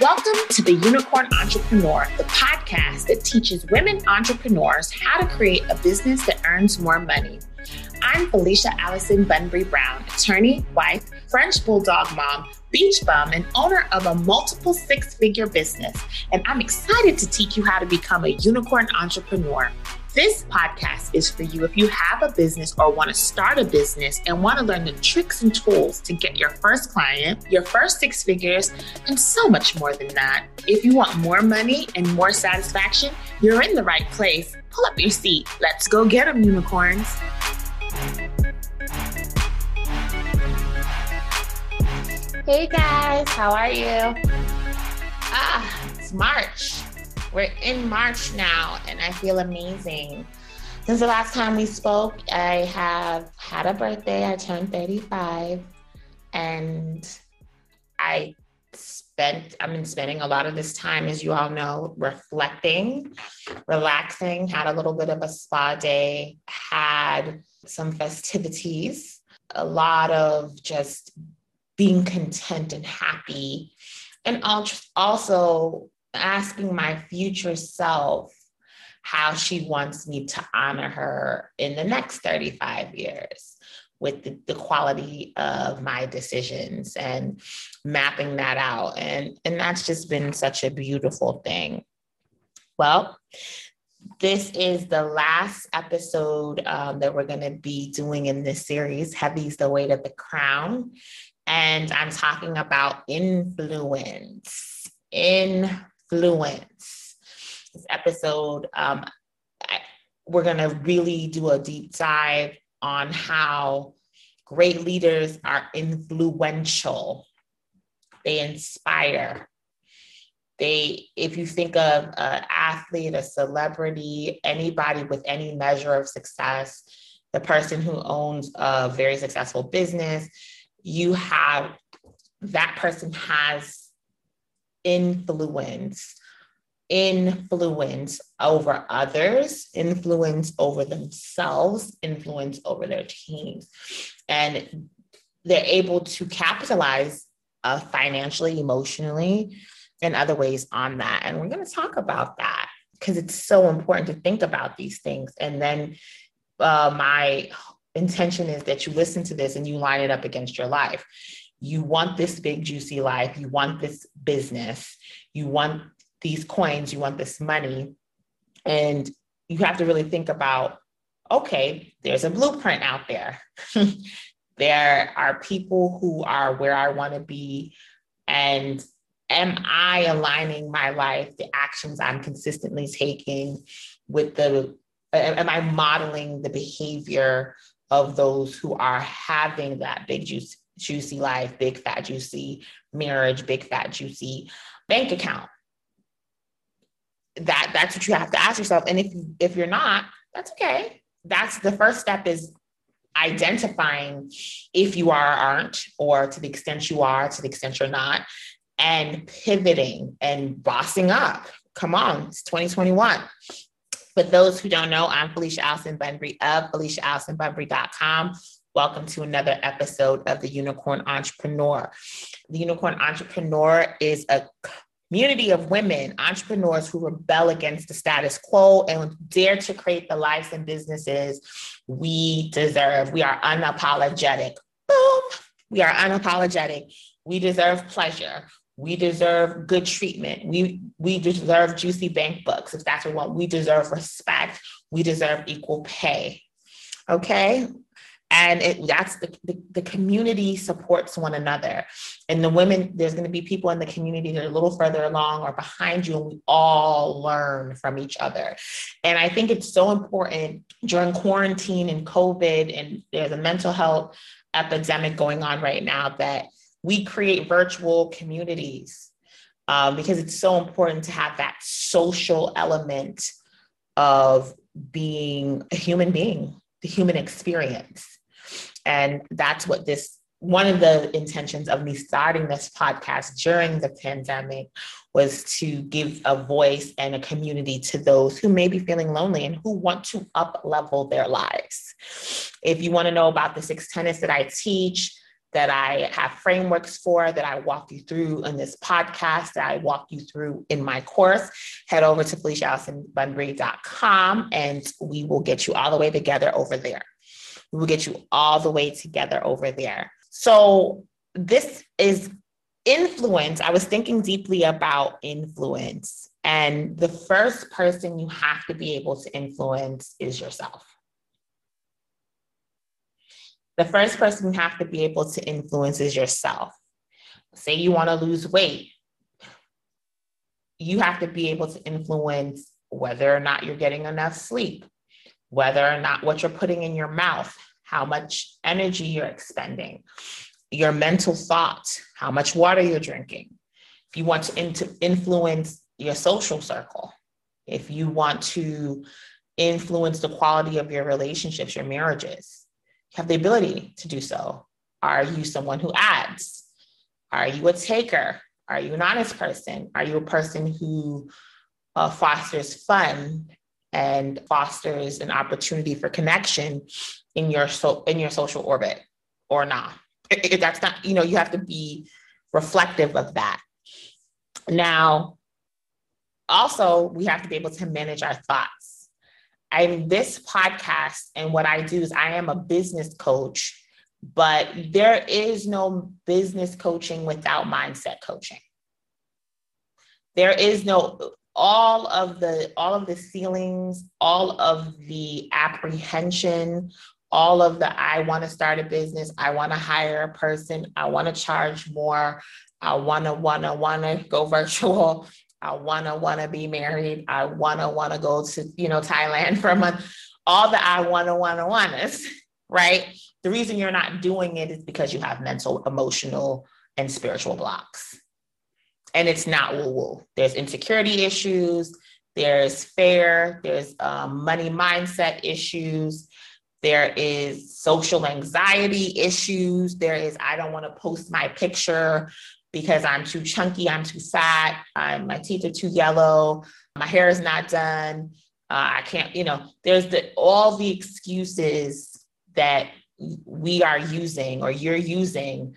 Welcome to the Unicorn Entrepreneur, the podcast that teaches women entrepreneurs how to create a business that earns more money. I'm Felicia Allison Bunbury Brown, attorney, wife, French bulldog mom, beach bum, and owner of a multiple six figure business. And I'm excited to teach you how to become a unicorn entrepreneur. This podcast is for you if you have a business or want to start a business and want to learn the tricks and tools to get your first client, your first six figures, and so much more than that. If you want more money and more satisfaction, you're in the right place. Pull up your seat. Let's go get them, unicorns. Hey guys, how are you? Ah, it's March. We're in March now, and I feel amazing. Since the last time we spoke, I have had a birthday. I turned 35, and I spent, I've been spending a lot of this time, as you all know, reflecting, relaxing, had a little bit of a spa day, had some festivities, a lot of just being content and happy, and also asking my future self how she wants me to honor her in the next 35 years with the, the, quality of my decisions and mapping that out. And and that's just been such a beautiful thing. Well this is the last episode um, that we're going to be doing in this series heavy's the weight of the crown. And i'm talking about influence. In influence. This episode, um, I, we're going to really do a deep dive on how great leaders are influential. They inspire. They, if you think of an athlete, a celebrity, anybody with any measure of success, the person who owns a very successful business, you have that person has influence influence over others, influence over themselves, influence over their teams. And they're able to capitalize uh, financially, emotionally, and other ways on that. And we're going to talk about that because it's so important to think about these things. And then uh, my intention is that you listen to this and you line it up against your life you want this big, juicy life, you want this business, you want these coins, you want this money. And you have to really think about okay, there's a blueprint out there. there are people who are where I want to be. And am I aligning my life, the actions I'm consistently taking with the, am I modeling the behavior of those who are having that big juice juicy life, big fat juicy marriage, big fat juicy bank account. That that's what you have to ask yourself. And if if you're not, that's okay. That's the first step is identifying if you are aren't, or to the extent you are, to the extent you're not, and pivoting and bossing up. Come on, it's 2021. For those who don't know, I'm Felicia Allison Bunbury of FeliciaAllisonBunbury.com. Welcome to another episode of the Unicorn Entrepreneur. The Unicorn Entrepreneur is a community of women, entrepreneurs who rebel against the status quo and dare to create the lives and businesses we deserve. We are unapologetic. Boom. We are unapologetic. We deserve pleasure. We deserve good treatment. We we deserve juicy bank books if that's what we want. We deserve respect. We deserve equal pay. Okay and it that's the, the, the, community supports one another. And the women there's going to be people in the community that are a little further along or behind you and we all learn from each other. And i think it's so important during quarantine and covid and there's a mental health epidemic going on right now that we create virtual communities um, because it's so important to have that social element of being a human being the human experience and that's what this one of the intentions of me starting this podcast during the pandemic was to give a voice and a community to those who may be feeling lonely and who want to up level their lives. If you want to know about the six tenets that I teach, that I have frameworks for, that I walk you through in this podcast, that I walk you through in my course, head over to FeliciaAllisonBunbury.com and we will get you all the way together over there. We will get you all the way together over there. So, this is influence. I was thinking deeply about influence. And the first person you have to be able to influence is yourself. The first person you have to be able to influence is yourself. Say you want to lose weight, you have to be able to influence whether or not you're getting enough sleep, whether or not what you're putting in your mouth, how much energy you're expending, your mental thoughts, how much water you're drinking. If you want to in- influence your social circle, if you want to influence the quality of your relationships, your marriages, you have the ability to do so. Are you someone who adds? Are you a taker? Are you an honest person? Are you a person who uh, fosters fun and fosters an opportunity for connection in your so in your social orbit or not? If that's not, you know, you have to be reflective of that. Now, also, we have to be able to manage our thoughts I'm this podcast, and what I do is I am a business coach, but there is no business coaching without mindset coaching. There is no all of the all of the ceilings, all of the apprehension, all of the I want to start a business, I want to hire a person, I want to charge more, I want to want to want to go virtual. I wanna wanna be married. I wanna wanna go to you know Thailand for a month. All the I wanna wanna wannas, right? The reason you're not doing it is because you have mental, emotional, and spiritual blocks. And it's not woo woo. There's insecurity issues. There's fear. There's um, money mindset issues. There is social anxiety issues. There is, I don't want to post my picture because I'm too chunky, I'm too fat, I'm, my teeth are too yellow, my hair is not done. Uh, I can't, you know, there's the all the excuses that we are using or you're using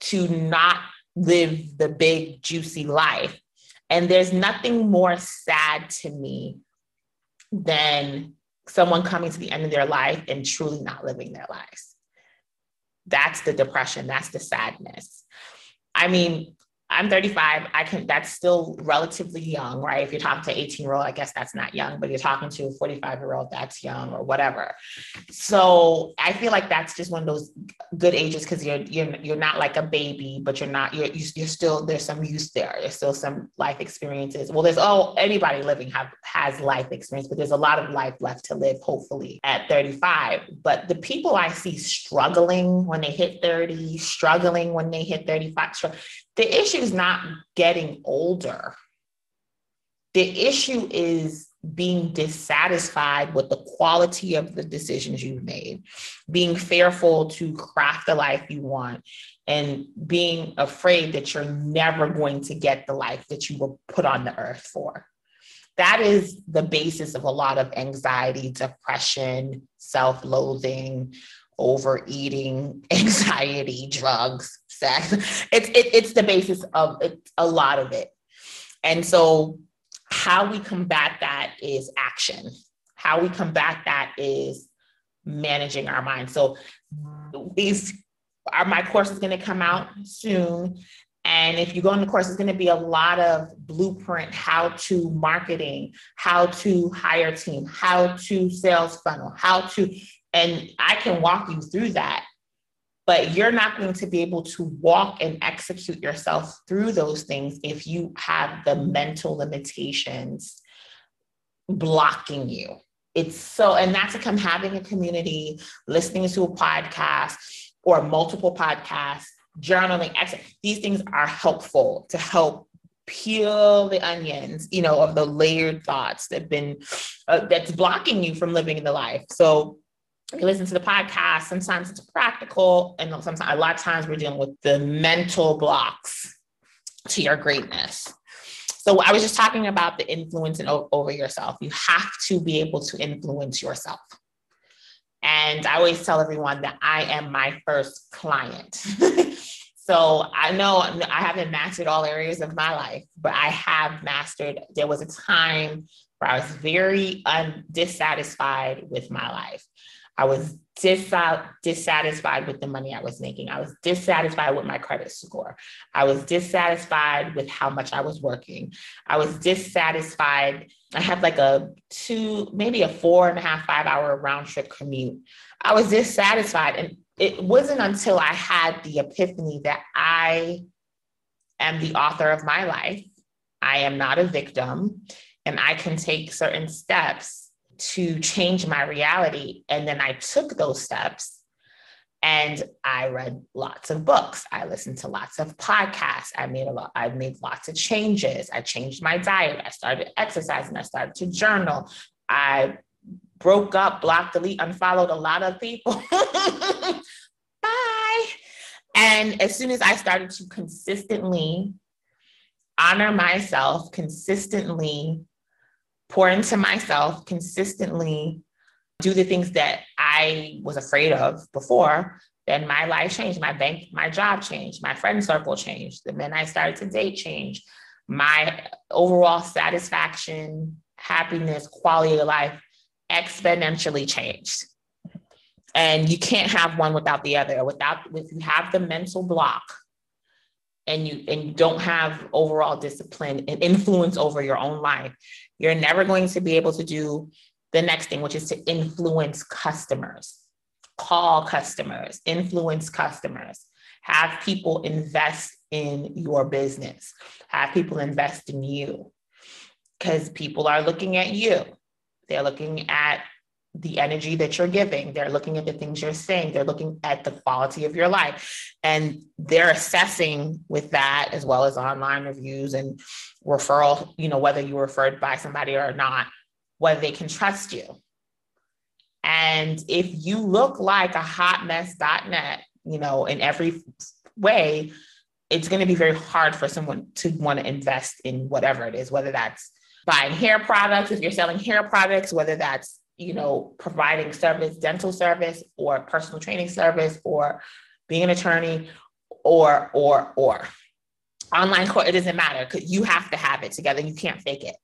to not live the big juicy life. And there's nothing more sad to me than someone coming to the end of their life and truly not living their lives. That's the depression, that's the sadness. I mean, I'm 35. I can, that's still relatively young, right? If you're talking to 18 year old, I guess that's not young, but you're talking to a 45 year old, that's young or whatever. So I feel like that's just one of those good ages because you're, you're, you're not like a baby, but you're not, you're, you're still, there's some use there. There's still some life experiences. Well, there's, oh, anybody living have, has life experience, but there's a lot of life left to live, hopefully at 35. But the people I see struggling when they hit 30, struggling when they hit 35, the issue is not getting older. The issue is being dissatisfied with the quality of the decisions you've made, being fearful to craft the life you want, and being afraid that you're never going to get the life that you were put on the earth for. That is the basis of a lot of anxiety, depression, self loathing, overeating, anxiety, drugs, sex. It's it, it's the basis of a lot of it. And so how we combat that is action. How we combat that is managing our mind. So if are my course is going to come out soon. And if you go in the course, it's going to be a lot of blueprint, how to marketing, how to hire team, how to sales funnel, how to and I can walk you through that. But you're not going to be able to walk and execute yourself through those things if you have the mental limitations blocking you. It's so, and that's to come having a community, listening to a podcast or multiple podcasts, journaling. These things are helpful to help peel the onions, you know, of the layered thoughts that've been uh, that's blocking you from living in the life. So listen to the podcast, sometimes it's practical, and sometimes a lot of times we're dealing with the mental blocks to your greatness. So I was just talking about the influence and over yourself. You have to be able to influence yourself. And I always tell everyone that I am my first client. so I know I haven't mastered all areas of my life, but I have mastered. There was a time where I was very un- dissatisfied with my life. I was dis- dissatisfied with the money I was making. I was dissatisfied with my credit score. I was dissatisfied with how much I was working. I was dissatisfied. I had like a two, maybe a four and a half, five hour round trip commute. I was dissatisfied. And it wasn't until I had the epiphany that I am the author of my life. I am not a victim, and I can take certain steps to change my reality. And then I took those steps and I read lots of books. I listened to lots of podcasts. I made a lot, I made lots of changes. I changed my diet. I started exercising. I started to journal. I broke up, blocked, delete, unfollowed a lot of people. Bye. And as soon as I started to consistently honor myself, consistently pour into myself consistently, do the things that I was afraid of before, then my life changed. My bank, my job changed. My friend circle changed. The men I started to date changed. My overall satisfaction, happiness, quality of life exponentially changed. And you can't have one without the other. Without, if you have the mental block, and you and you don't have overall discipline and influence over your own life you're never going to be able to do the next thing which is to influence customers call customers influence customers have people invest in your business have people invest in you because people are looking at you. They're looking at the energy that you're giving. They're looking at the things you're saying. They're looking at the quality of your life. And they're assessing with that, as well as online reviews and referral, you know, whether you were referred by somebody or not, whether they can trust you. And if you look like a hot mess.net, you know, in every way, it's going to be very hard for someone to want to invest in whatever it is, whether that's buying hair products, if you're selling hair products, whether that's you know, providing service, dental service or personal training service or being an attorney or, or, or online court, it doesn't matter because you have to have it together. You can't fake it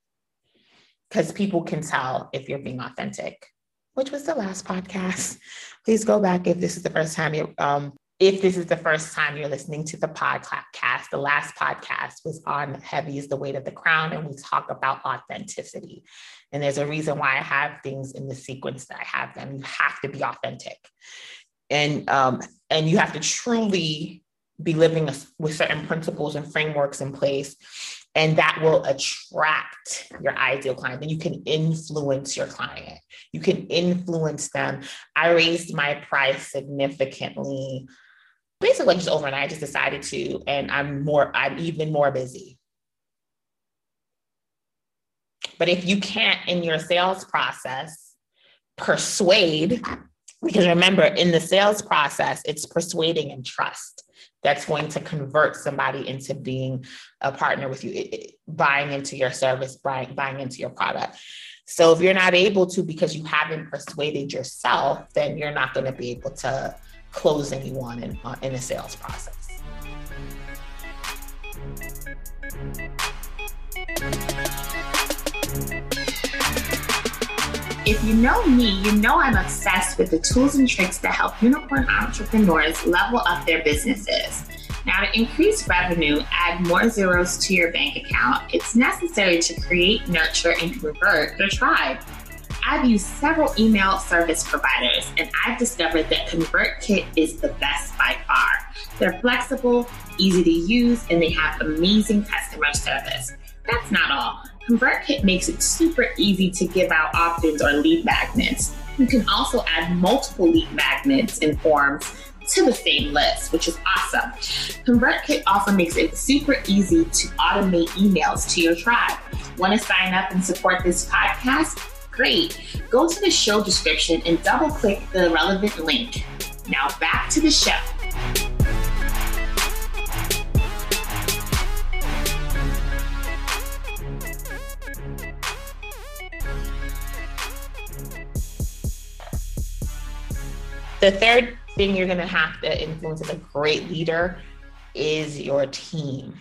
because people can tell if you're being authentic, which was the last podcast. Please go back if this is the first time you um, if this is the first time you're listening to the podcast, the last podcast was on Heavy is the Weight of the Crown, and we talk about authenticity. And there's a reason why I have things in the sequence that I have them. You have to be authentic. And um, and you have to truly be living with certain principles and frameworks in place. And that will attract your ideal client. Then you can influence your client. You can influence them. I raised my price significantly basically just overnight, I just decided to, and I'm more, I'm even more busy. But if you can't in your sales process persuade, because remember, in the sales process, it's persuading and trust that's going to convert somebody into being a partner with you, buying into your service, buying, buying into your product. So if you're not able to because you haven't persuaded yourself, then you're not going to be able to close anyone in, uh, in a sales process. You know me, you know I'm obsessed with the tools and tricks that help unicorn entrepreneurs level up their businesses. Now, to increase revenue, add more zeros to your bank account, it's necessary to create, nurture, and convert your tribe. I've used several email service providers and I've discovered that ConvertKit is the best by far. They're flexible, easy to use, and they have amazing customer service. That's not all. ConvertKit makes it super easy to give out opt-ins or lead magnets. You can also add multiple lead magnets and forms to the same list, which is awesome. ConvertKit also makes it super easy to automate emails to your tribe. Want to sign up and support this podcast? Great. Go to the show description and double click the relevant link. Now back to the show. The third thing you're going to have to influence as a great leader is your team.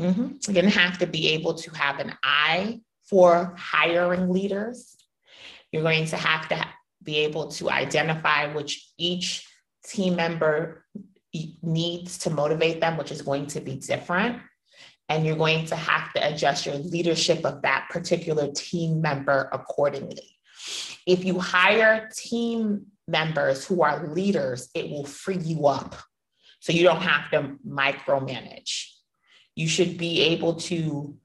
Mm-hmm. You're going to have to be able to have an eye for hiring leaders. You're going to have to be able to identify which each team member needs to motivate them, which is going to be different. And you're going to have to adjust your leadership of that particular team member accordingly. If you hire team members who are leaders, it will free you up. So you don't have to micromanage. You should be able to,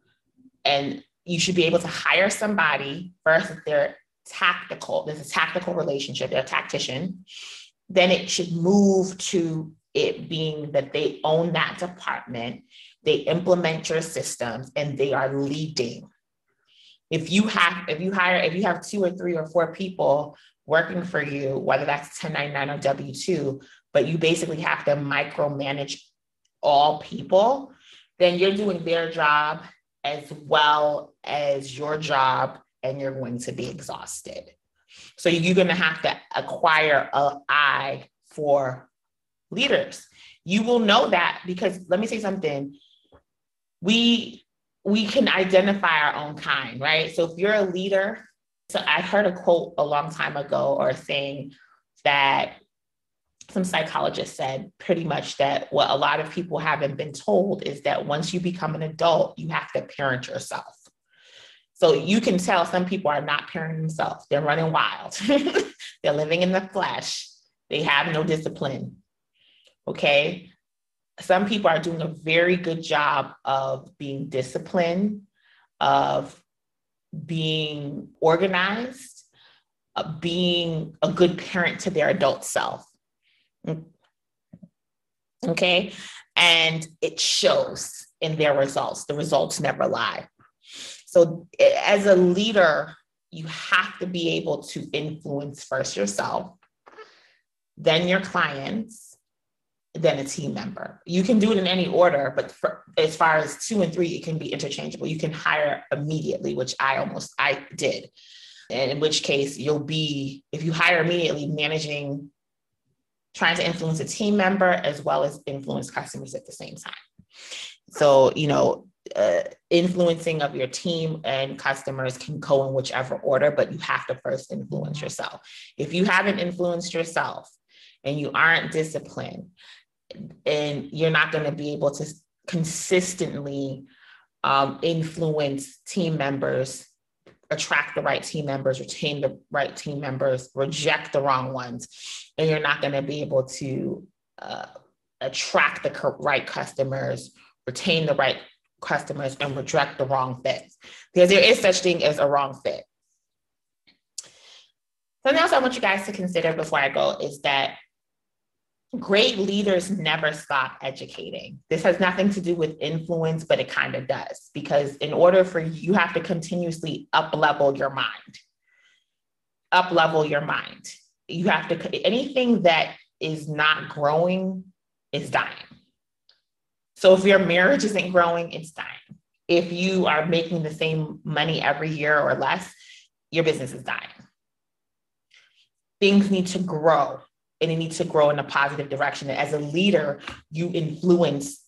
and you should be able to hire somebody first if they're tactical, there's a tactical relationship, they're a tactician, then it should move to it being that they own that department, they implement your systems, and they are leading. If you have, if you hire, if you have two or three or four people working for you, whether that's 1099 or W 2, but you basically have to micromanage all people, then you're doing their job as well as your job, and you're going to be exhausted. So you're going to have to acquire an eye for leaders. You will know that because let me say something. We we can identify our own kind, right? So if you're a leader, so I heard a quote a long time ago or saying that some psychologists said pretty much that what a lot of people haven't been told is that once you become an adult, you have to parent yourself. So you can tell some people are not parenting themselves. They're running wild. They're living in the flesh. They have no discipline. Okay. Some people are doing a very good job of being disciplined, of being organized, of being a good parent to their adult self. Mm. Okay. And it shows in their results. The results never lie. So, as a leader, you have to be able to influence first yourself, then your clients, then a team member. You can do it in any order, but for, as far as two and three, it can be interchangeable. You can hire immediately, which I almost I did. And in which case you'll be, if you hire immediately, managing, trying to influence a team member as well as influence customers at the same time. So, you know, uh, influencing of your team and customers can go in whichever order, but you have to first influence yourself. If you haven't influenced yourself and you aren't disciplined, and you're not going to be able to consistently um, influence team members, attract the right team members, retain the right team members, reject the wrong ones, and you're not going to be able to uh, attract the right customers, retain the right customers and reject the wrong fits because there is such thing as a wrong fit. Something else I want you guys to consider before I go is that great leaders never stop educating. This has nothing to do with influence, but it kind of does because in order for you, you have to continuously up level your mind. Up level your mind. You have to anything that is not growing is dying. So if your marriage isn't growing, it's dying. If you are making the same money every year or less, your business is dying. Things need to grow and it needs to grow in a positive direction. And as a leader, you influence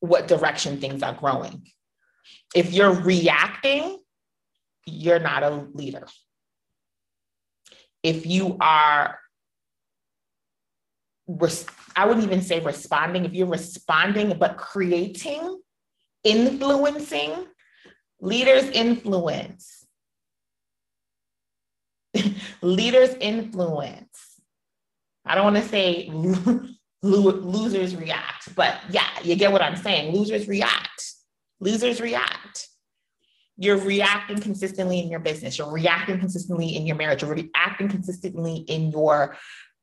what direction things are growing. If you're reacting, you're not a leader. If you are I wouldn't even say responding. If you're responding, but creating, influencing, leaders influence. leaders influence. I don't want to say losers react, but yeah, you get what I'm saying. Losers react. Losers react. You're reacting consistently in your business. You're reacting consistently in your marriage. You're reacting consistently in your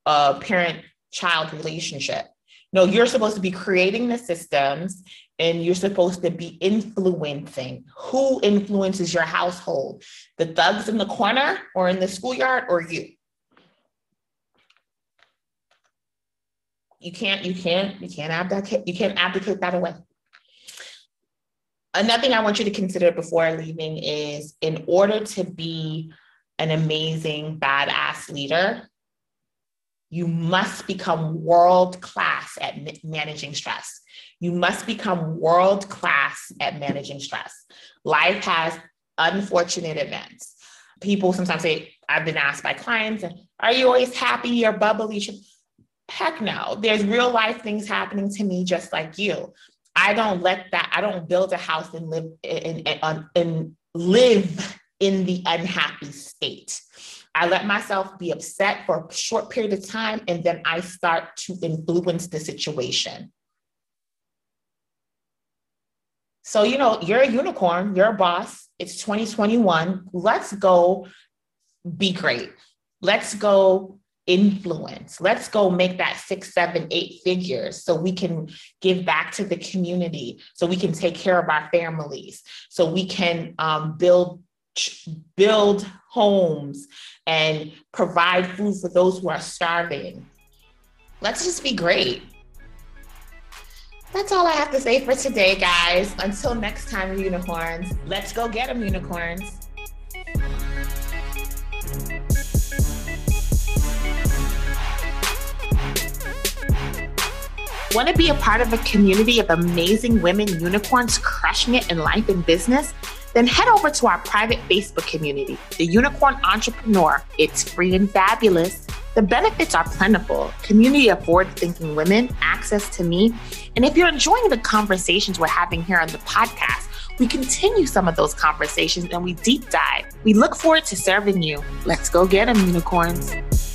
uh, parent child relationship. No, you're supposed to be creating the systems and you're supposed to be influencing. Who influences your household? The thugs in the corner or in the schoolyard or you? You can't, you can't, you can't abdicate, you can't abdicate that away. Another thing I want you to consider before leaving is in order to be an amazing, badass leader, you must become world class at managing stress. You must become world class at managing stress. Life has unfortunate events. People sometimes say, I've been asked by clients, are you always happy or bubbly? Heck no. There's real life things happening to me just like you. I don't let that, I don't build a house and live and, and live in the unhappy state. I let myself be upset for a short period of time, and then I start to influence the situation. So, you know, you're a unicorn, you're a boss. It's 2021. Let's go be great. Let's go influence. Let's go make that six, seven, eight figures so we can give back to the community, so we can take care of our families, so we can um, build build homes and provide food for those who are starving. Let's just be great. That's all I have to say for today, guys. Until next time, unicorns, let's go get them, unicorns. Want to be a part of a community of amazing women unicorns crushing it in life and business? then head over to our private Facebook community, The Unicorn Entrepreneur. It's free and fabulous. The benefits are plentiful community of forward thinking women, access to me. And if you're enjoying the conversations we're having here on the podcast, we continue some of those conversations and we deep dive. We look forward to serving you. Let's go get them, unicorns.